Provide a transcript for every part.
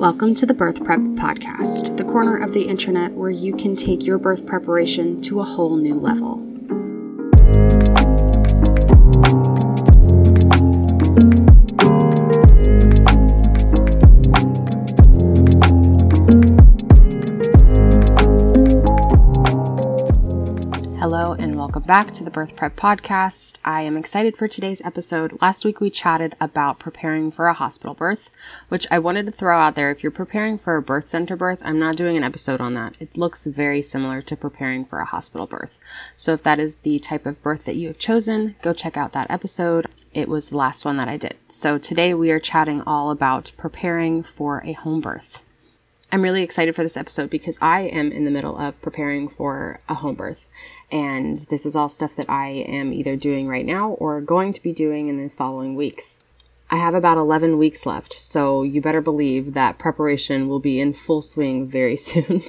Welcome to the Birth Prep Podcast, the corner of the internet where you can take your birth preparation to a whole new level. Back to the Birth Prep Podcast. I am excited for today's episode. Last week we chatted about preparing for a hospital birth, which I wanted to throw out there. If you're preparing for a birth center birth, I'm not doing an episode on that. It looks very similar to preparing for a hospital birth. So if that is the type of birth that you have chosen, go check out that episode. It was the last one that I did. So today we are chatting all about preparing for a home birth. I'm really excited for this episode because I am in the middle of preparing for a home birth. And this is all stuff that I am either doing right now or going to be doing in the following weeks. I have about 11 weeks left, so you better believe that preparation will be in full swing very soon.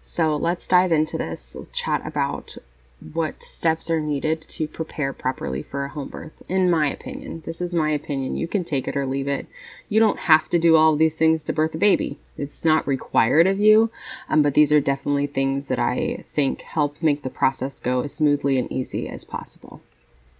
so let's dive into this, chat about what steps are needed to prepare properly for a home birth, in my opinion. This is my opinion. You can take it or leave it. You don't have to do all of these things to birth a baby. It's not required of you, um, but these are definitely things that I think help make the process go as smoothly and easy as possible.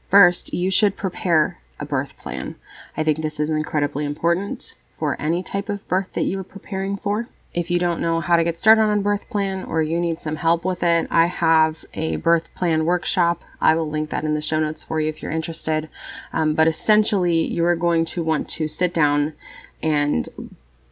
First, you should prepare a birth plan. I think this is incredibly important for any type of birth that you are preparing for. If you don't know how to get started on a birth plan or you need some help with it, I have a birth plan workshop. I will link that in the show notes for you if you're interested. Um, but essentially, you are going to want to sit down and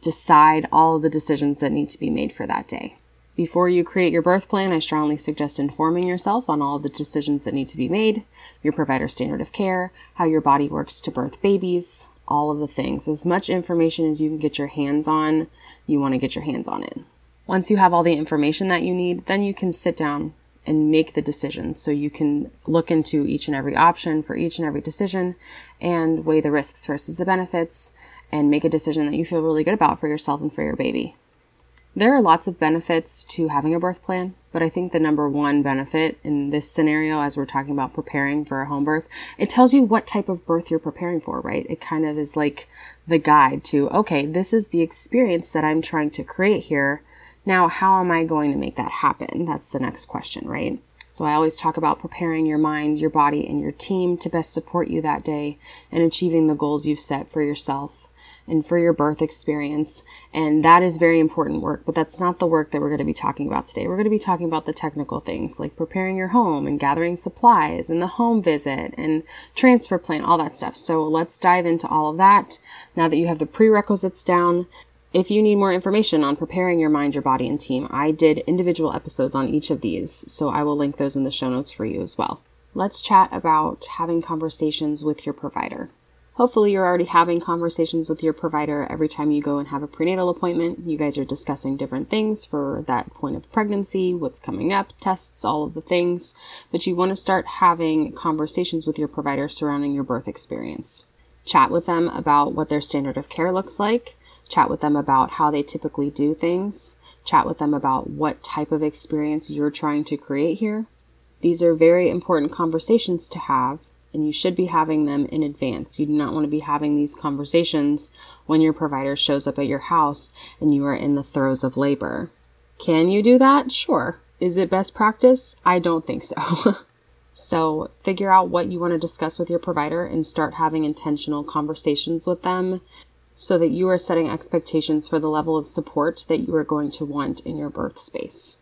decide all of the decisions that need to be made for that day. Before you create your birth plan, I strongly suggest informing yourself on all the decisions that need to be made, your provider standard of care, how your body works to birth babies, all of the things. As much information as you can get your hands on you want to get your hands on it. Once you have all the information that you need, then you can sit down and make the decisions. So you can look into each and every option for each and every decision and weigh the risks versus the benefits and make a decision that you feel really good about for yourself and for your baby. There are lots of benefits to having a birth plan, but I think the number one benefit in this scenario, as we're talking about preparing for a home birth, it tells you what type of birth you're preparing for, right? It kind of is like the guide to, okay, this is the experience that I'm trying to create here. Now, how am I going to make that happen? That's the next question, right? So I always talk about preparing your mind, your body, and your team to best support you that day and achieving the goals you've set for yourself and for your birth experience. And that is very important work, but that's not the work that we're going to be talking about today. We're going to be talking about the technical things like preparing your home and gathering supplies and the home visit and transfer plan, all that stuff. So let's dive into all of that. Now that you have the prerequisites down, if you need more information on preparing your mind, your body, and team, I did individual episodes on each of these, so I will link those in the show notes for you as well. Let's chat about having conversations with your provider. Hopefully, you're already having conversations with your provider every time you go and have a prenatal appointment. You guys are discussing different things for that point of pregnancy, what's coming up, tests, all of the things. But you want to start having conversations with your provider surrounding your birth experience. Chat with them about what their standard of care looks like. Chat with them about how they typically do things. Chat with them about what type of experience you're trying to create here. These are very important conversations to have and you should be having them in advance. You do not want to be having these conversations when your provider shows up at your house and you are in the throes of labor. Can you do that? Sure. Is it best practice? I don't think so. so, figure out what you want to discuss with your provider and start having intentional conversations with them so that you are setting expectations for the level of support that you are going to want in your birth space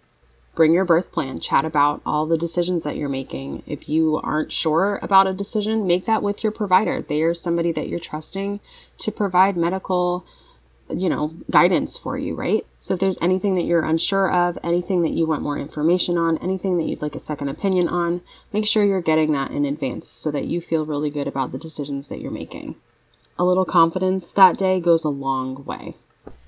bring your birth plan, chat about all the decisions that you're making. If you aren't sure about a decision, make that with your provider. They are somebody that you're trusting to provide medical, you know, guidance for you, right? So if there's anything that you're unsure of, anything that you want more information on, anything that you'd like a second opinion on, make sure you're getting that in advance so that you feel really good about the decisions that you're making. A little confidence that day goes a long way.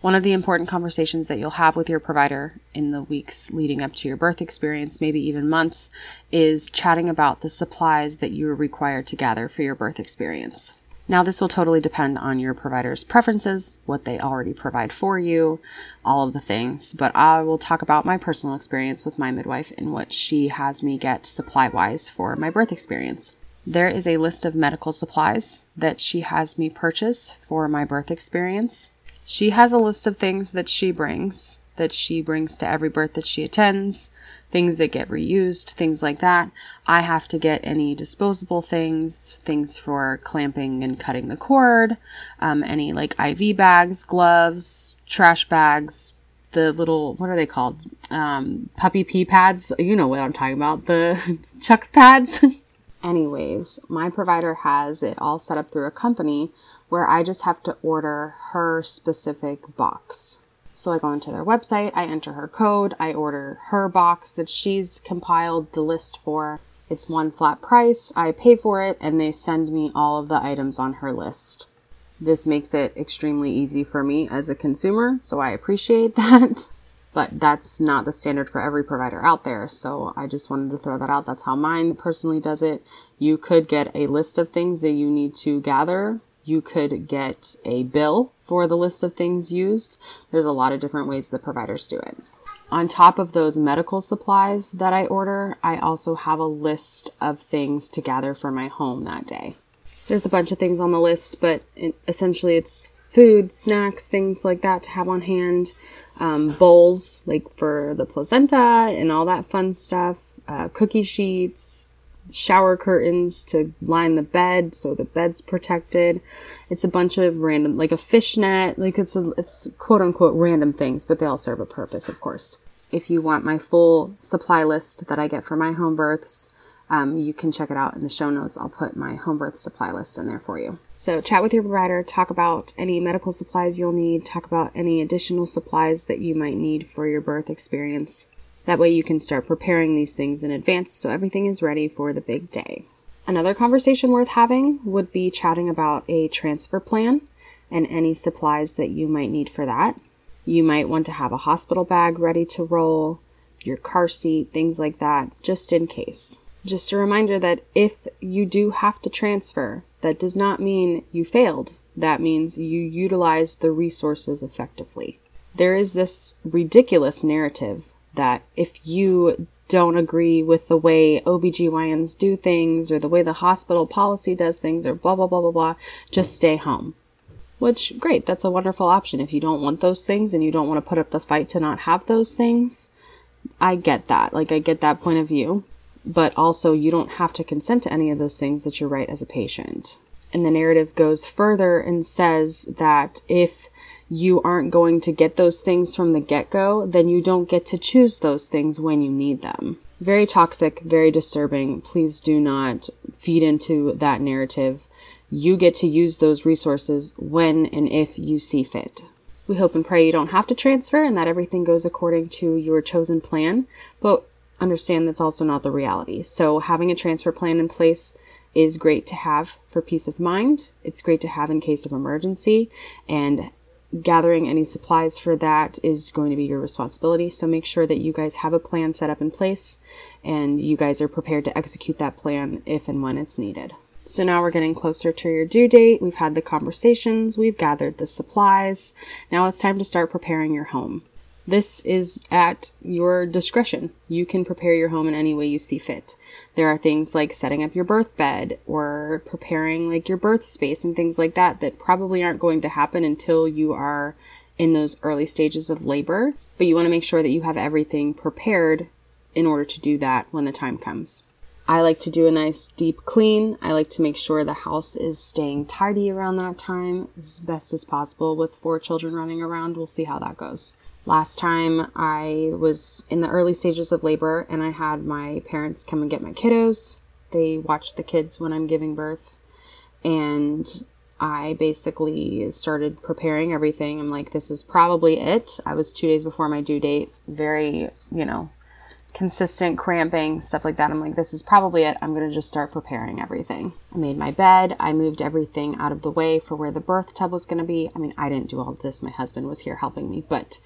One of the important conversations that you'll have with your provider in the weeks leading up to your birth experience, maybe even months, is chatting about the supplies that you are required to gather for your birth experience. Now, this will totally depend on your provider's preferences, what they already provide for you, all of the things, but I will talk about my personal experience with my midwife and what she has me get supply wise for my birth experience. There is a list of medical supplies that she has me purchase for my birth experience. She has a list of things that she brings, that she brings to every birth that she attends, things that get reused, things like that. I have to get any disposable things, things for clamping and cutting the cord, um, any like IV bags, gloves, trash bags, the little, what are they called? Um, puppy pee pads. You know what I'm talking about. The Chucks pads. Anyways, my provider has it all set up through a company where I just have to order her specific box. So I go into their website, I enter her code, I order her box that she's compiled the list for. It's one flat price, I pay for it, and they send me all of the items on her list. This makes it extremely easy for me as a consumer, so I appreciate that. But that's not the standard for every provider out there, so I just wanted to throw that out. That's how mine personally does it. You could get a list of things that you need to gather. You could get a bill for the list of things used. There's a lot of different ways the providers do it. On top of those medical supplies that I order, I also have a list of things to gather for my home that day. There's a bunch of things on the list, but it, essentially it's food, snacks, things like that to have on hand um, bowls like for the placenta and all that fun stuff, uh, cookie sheets, shower curtains to line the bed so the bed's protected. It's a bunch of random, like a fishnet, like it's a, it's quote unquote random things, but they all serve a purpose, of course. If you want my full supply list that I get for my home births, um, you can check it out in the show notes. I'll put my home birth supply list in there for you. So, chat with your provider, talk about any medical supplies you'll need, talk about any additional supplies that you might need for your birth experience. That way, you can start preparing these things in advance so everything is ready for the big day. Another conversation worth having would be chatting about a transfer plan and any supplies that you might need for that. You might want to have a hospital bag ready to roll, your car seat, things like that, just in case. Just a reminder that if you do have to transfer, that does not mean you failed. That means you utilized the resources effectively. There is this ridiculous narrative that if you don't agree with the way OBGYNs do things or the way the hospital policy does things or blah, blah, blah, blah, blah, just stay home. Which, great, that's a wonderful option. If you don't want those things and you don't want to put up the fight to not have those things, I get that. Like, I get that point of view but also you don't have to consent to any of those things that you're right as a patient. And the narrative goes further and says that if you aren't going to get those things from the get go, then you don't get to choose those things when you need them. Very toxic, very disturbing. Please do not feed into that narrative. You get to use those resources when and if you see fit. We hope and pray you don't have to transfer and that everything goes according to your chosen plan. But understand that's also not the reality. So having a transfer plan in place is great to have for peace of mind. It's great to have in case of emergency and gathering any supplies for that is going to be your responsibility. So make sure that you guys have a plan set up in place and you guys are prepared to execute that plan if and when it's needed. So now we're getting closer to your due date. We've had the conversations, we've gathered the supplies. Now it's time to start preparing your home. This is at your discretion. You can prepare your home in any way you see fit. There are things like setting up your birth bed or preparing like your birth space and things like that that probably aren't going to happen until you are in those early stages of labor. But you want to make sure that you have everything prepared in order to do that when the time comes. I like to do a nice deep clean. I like to make sure the house is staying tidy around that time as best as possible with four children running around. We'll see how that goes. Last time I was in the early stages of labor and I had my parents come and get my kiddos. They watch the kids when I'm giving birth. And I basically started preparing everything. I'm like, this is probably it. I was two days before my due date, very, you know, consistent cramping, stuff like that. I'm like, this is probably it. I'm going to just start preparing everything. I made my bed. I moved everything out of the way for where the birth tub was going to be. I mean, I didn't do all of this. My husband was here helping me, but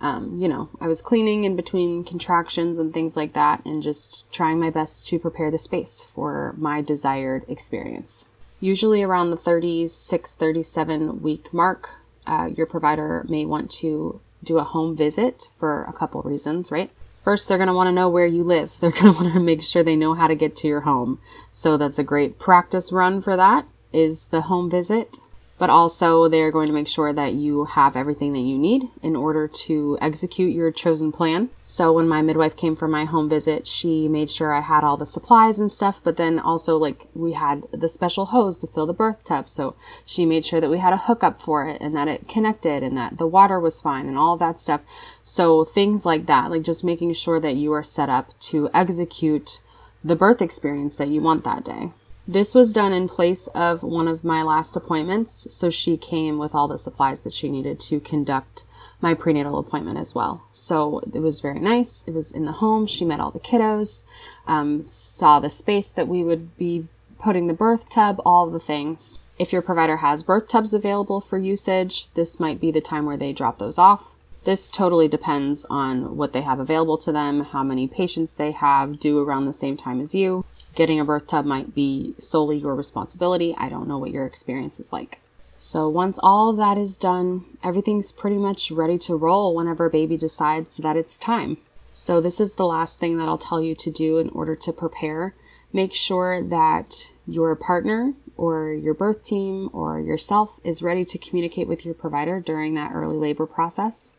um, you know, I was cleaning in between contractions and things like that and just trying my best to prepare the space for my desired experience. Usually around the 36, 37 week mark, uh, your provider may want to do a home visit for a couple reasons, right? First, they're going to want to know where you live. They're going to want to make sure they know how to get to your home. So that's a great practice run for that is the home visit. But also they're going to make sure that you have everything that you need in order to execute your chosen plan. So when my midwife came for my home visit, she made sure I had all the supplies and stuff, but then also like we had the special hose to fill the birth tub. So she made sure that we had a hookup for it and that it connected and that the water was fine and all that stuff. So things like that, like just making sure that you are set up to execute the birth experience that you want that day. This was done in place of one of my last appointments, so she came with all the supplies that she needed to conduct my prenatal appointment as well. So it was very nice. It was in the home. She met all the kiddos, um, saw the space that we would be putting the birth tub, all the things. If your provider has birth tubs available for usage, this might be the time where they drop those off. This totally depends on what they have available to them, how many patients they have due around the same time as you. Getting a birth tub might be solely your responsibility. I don't know what your experience is like. So once all of that is done, everything's pretty much ready to roll whenever baby decides that it's time. So this is the last thing that I'll tell you to do in order to prepare. Make sure that your partner or your birth team or yourself is ready to communicate with your provider during that early labor process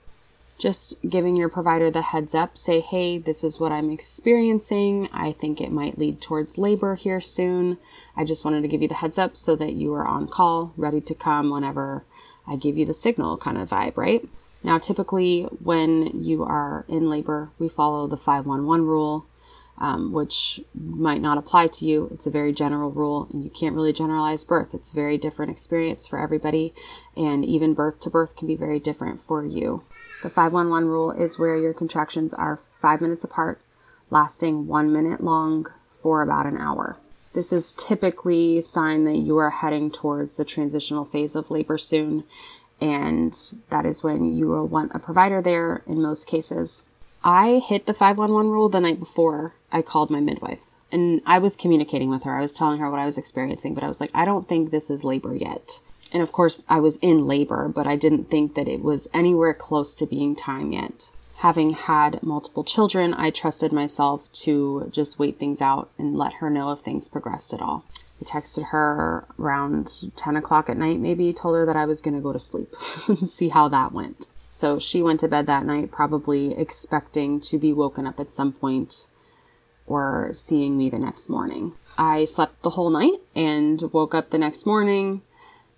just giving your provider the heads up say hey this is what i'm experiencing. I think it might lead towards labor here soon. I just wanted to give you the heads up so that you are on call ready to come whenever i give you the signal kind of vibe right? Now typically when you are in labor we follow the 511 rule um, which might not apply to you. It's a very general rule, and you can't really generalize birth. It's a very different experience for everybody, and even birth to birth can be very different for you. The 511 rule is where your contractions are five minutes apart, lasting one minute long for about an hour. This is typically a sign that you are heading towards the transitional phase of labor soon, and that is when you will want a provider there in most cases. I hit the 511 rule the night before I called my midwife. And I was communicating with her. I was telling her what I was experiencing, but I was like, I don't think this is labor yet. And of course, I was in labor, but I didn't think that it was anywhere close to being time yet. Having had multiple children, I trusted myself to just wait things out and let her know if things progressed at all. I texted her around 10 o'clock at night, maybe, told her that I was going to go to sleep and see how that went. So she went to bed that night, probably expecting to be woken up at some point or seeing me the next morning. I slept the whole night and woke up the next morning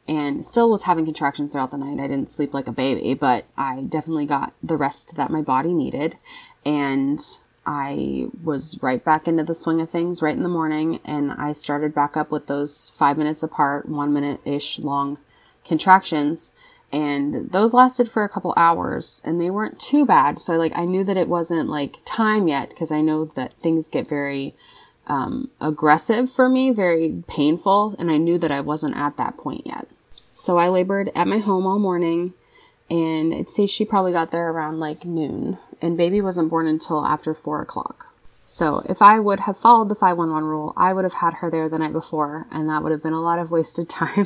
and still was having contractions throughout the night. I didn't sleep like a baby, but I definitely got the rest that my body needed. And I was right back into the swing of things right in the morning. And I started back up with those five minutes apart, one minute ish long contractions. And those lasted for a couple hours and they weren't too bad. So like, I knew that it wasn't like time yet because I know that things get very um, aggressive for me, very painful. And I knew that I wasn't at that point yet. So I labored at my home all morning, and I'd say she probably got there around like noon, and baby wasn't born until after four o'clock. So if I would have followed the 511 rule, I would have had her there the night before, and that would have been a lot of wasted time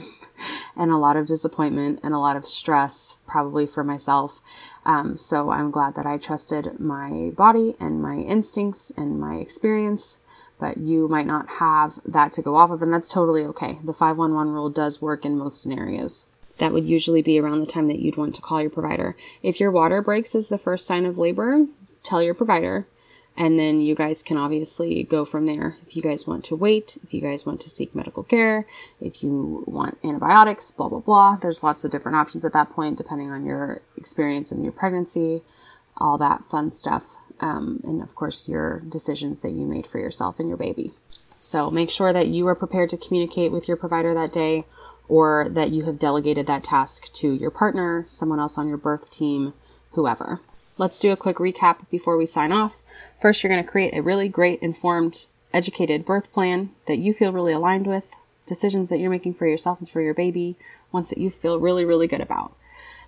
and a lot of disappointment and a lot of stress, probably for myself. Um, so I'm glad that I trusted my body and my instincts and my experience but you might not have that to go off of, and that's totally okay. The 511 rule does work in most scenarios. That would usually be around the time that you'd want to call your provider. If your water breaks is the first sign of labor, tell your provider, and then you guys can obviously go from there. If you guys want to wait, if you guys want to seek medical care, if you want antibiotics, blah, blah, blah. There's lots of different options at that point, depending on your experience and your pregnancy, all that fun stuff um, and of course your decisions that you made for yourself and your baby. So make sure that you are prepared to communicate with your provider that day or that you have delegated that task to your partner, someone else on your birth team, whoever. Let's do a quick recap before we sign off. First, you're going to create a really great, informed, educated birth plan that you feel really aligned with, decisions that you're making for yourself and for your baby, ones that you feel really, really good about.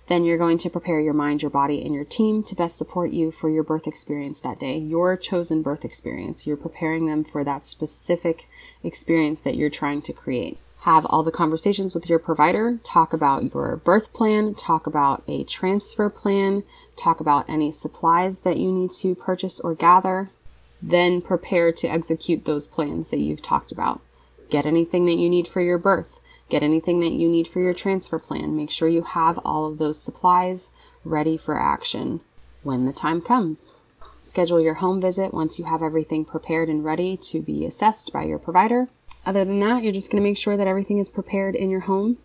Then you're going to prepare your mind, your body, and your team to best support you for your birth experience that day, your chosen birth experience. You're preparing them for that specific experience that you're trying to create. Have all the conversations with your provider, talk about your birth plan, talk about a transfer plan, talk about any supplies that you need to purchase or gather. Then prepare to execute those plans that you've talked about. Get anything that you need for your birth Get anything that you need for your transfer plan. Make sure you have all of those supplies ready for action when the time comes. Schedule your home visit once you have everything prepared and ready to be assessed by your provider. Other than that, you're just going to make sure that everything is prepared in your home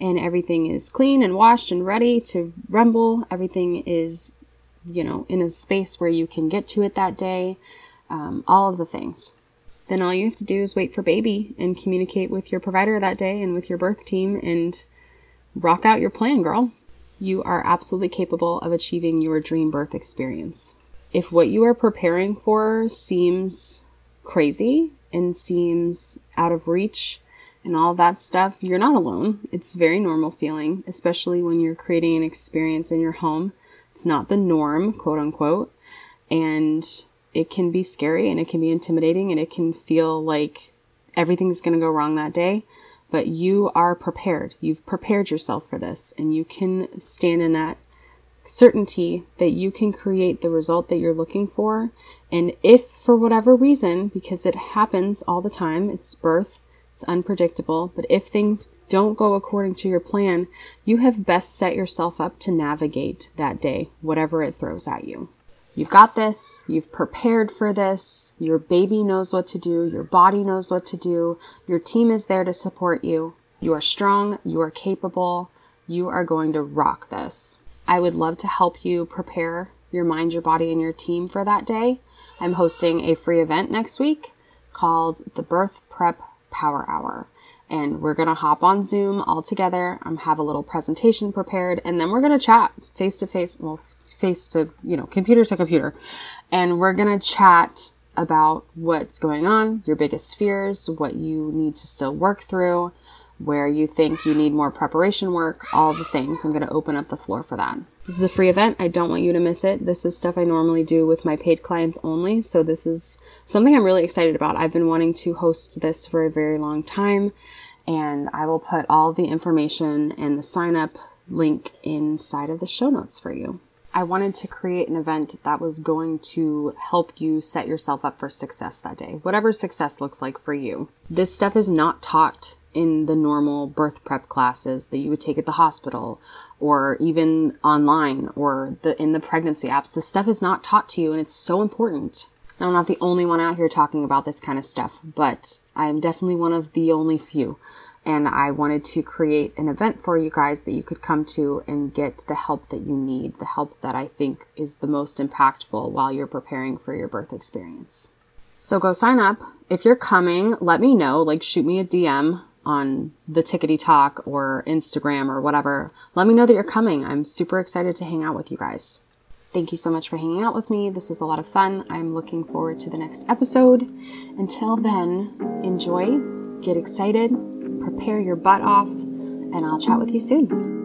and everything is clean and washed and ready to rumble. Everything is, you know, in a space where you can get to it that day. Um, all of the things. Then all you have to do is wait for baby and communicate with your provider that day and with your birth team and rock out your plan, girl. You are absolutely capable of achieving your dream birth experience if what you are preparing for seems crazy and seems out of reach and all that stuff, you're not alone. It's very normal feeling, especially when you're creating an experience in your home. It's not the norm, quote unquote, and it can be scary and it can be intimidating and it can feel like everything's going to go wrong that day. But you are prepared. You've prepared yourself for this and you can stand in that certainty that you can create the result that you're looking for. And if for whatever reason, because it happens all the time, it's birth, it's unpredictable, but if things don't go according to your plan, you have best set yourself up to navigate that day, whatever it throws at you. You've got this, you've prepared for this, your baby knows what to do, your body knows what to do, your team is there to support you. You are strong, you are capable, you are going to rock this. I would love to help you prepare your mind, your body, and your team for that day. I'm hosting a free event next week called the Birth Prep Power Hour. And we're going to hop on Zoom all together. I'm have a little presentation prepared and then we're going to chat face to face, well, face to, you know, computer to computer. And we're going to chat about what's going on, your biggest fears, what you need to still work through, where you think you need more preparation work, all the things. I'm going to open up the floor for that. This is a free event. I don't want you to miss it. This is stuff I normally do with my paid clients only. So this is something I'm really excited about. I've been wanting to host this for a very long time and I will put all the information and the sign up link inside of the show notes for you. I wanted to create an event that was going to help you set yourself up for success that day, whatever success looks like for you. This stuff is not taught in the normal birth prep classes that you would take at the hospital or even online or the in the pregnancy apps. This stuff is not taught to you and it's so important. Now, I'm not the only one out here talking about this kind of stuff, but I am definitely one of the only few. And I wanted to create an event for you guys that you could come to and get the help that you need, the help that I think is the most impactful while you're preparing for your birth experience. So go sign up. If you're coming, let me know, like shoot me a DM on the Tickety Talk or Instagram or whatever, let me know that you're coming. I'm super excited to hang out with you guys. Thank you so much for hanging out with me. This was a lot of fun. I'm looking forward to the next episode. Until then, enjoy, get excited, prepare your butt off, and I'll chat with you soon.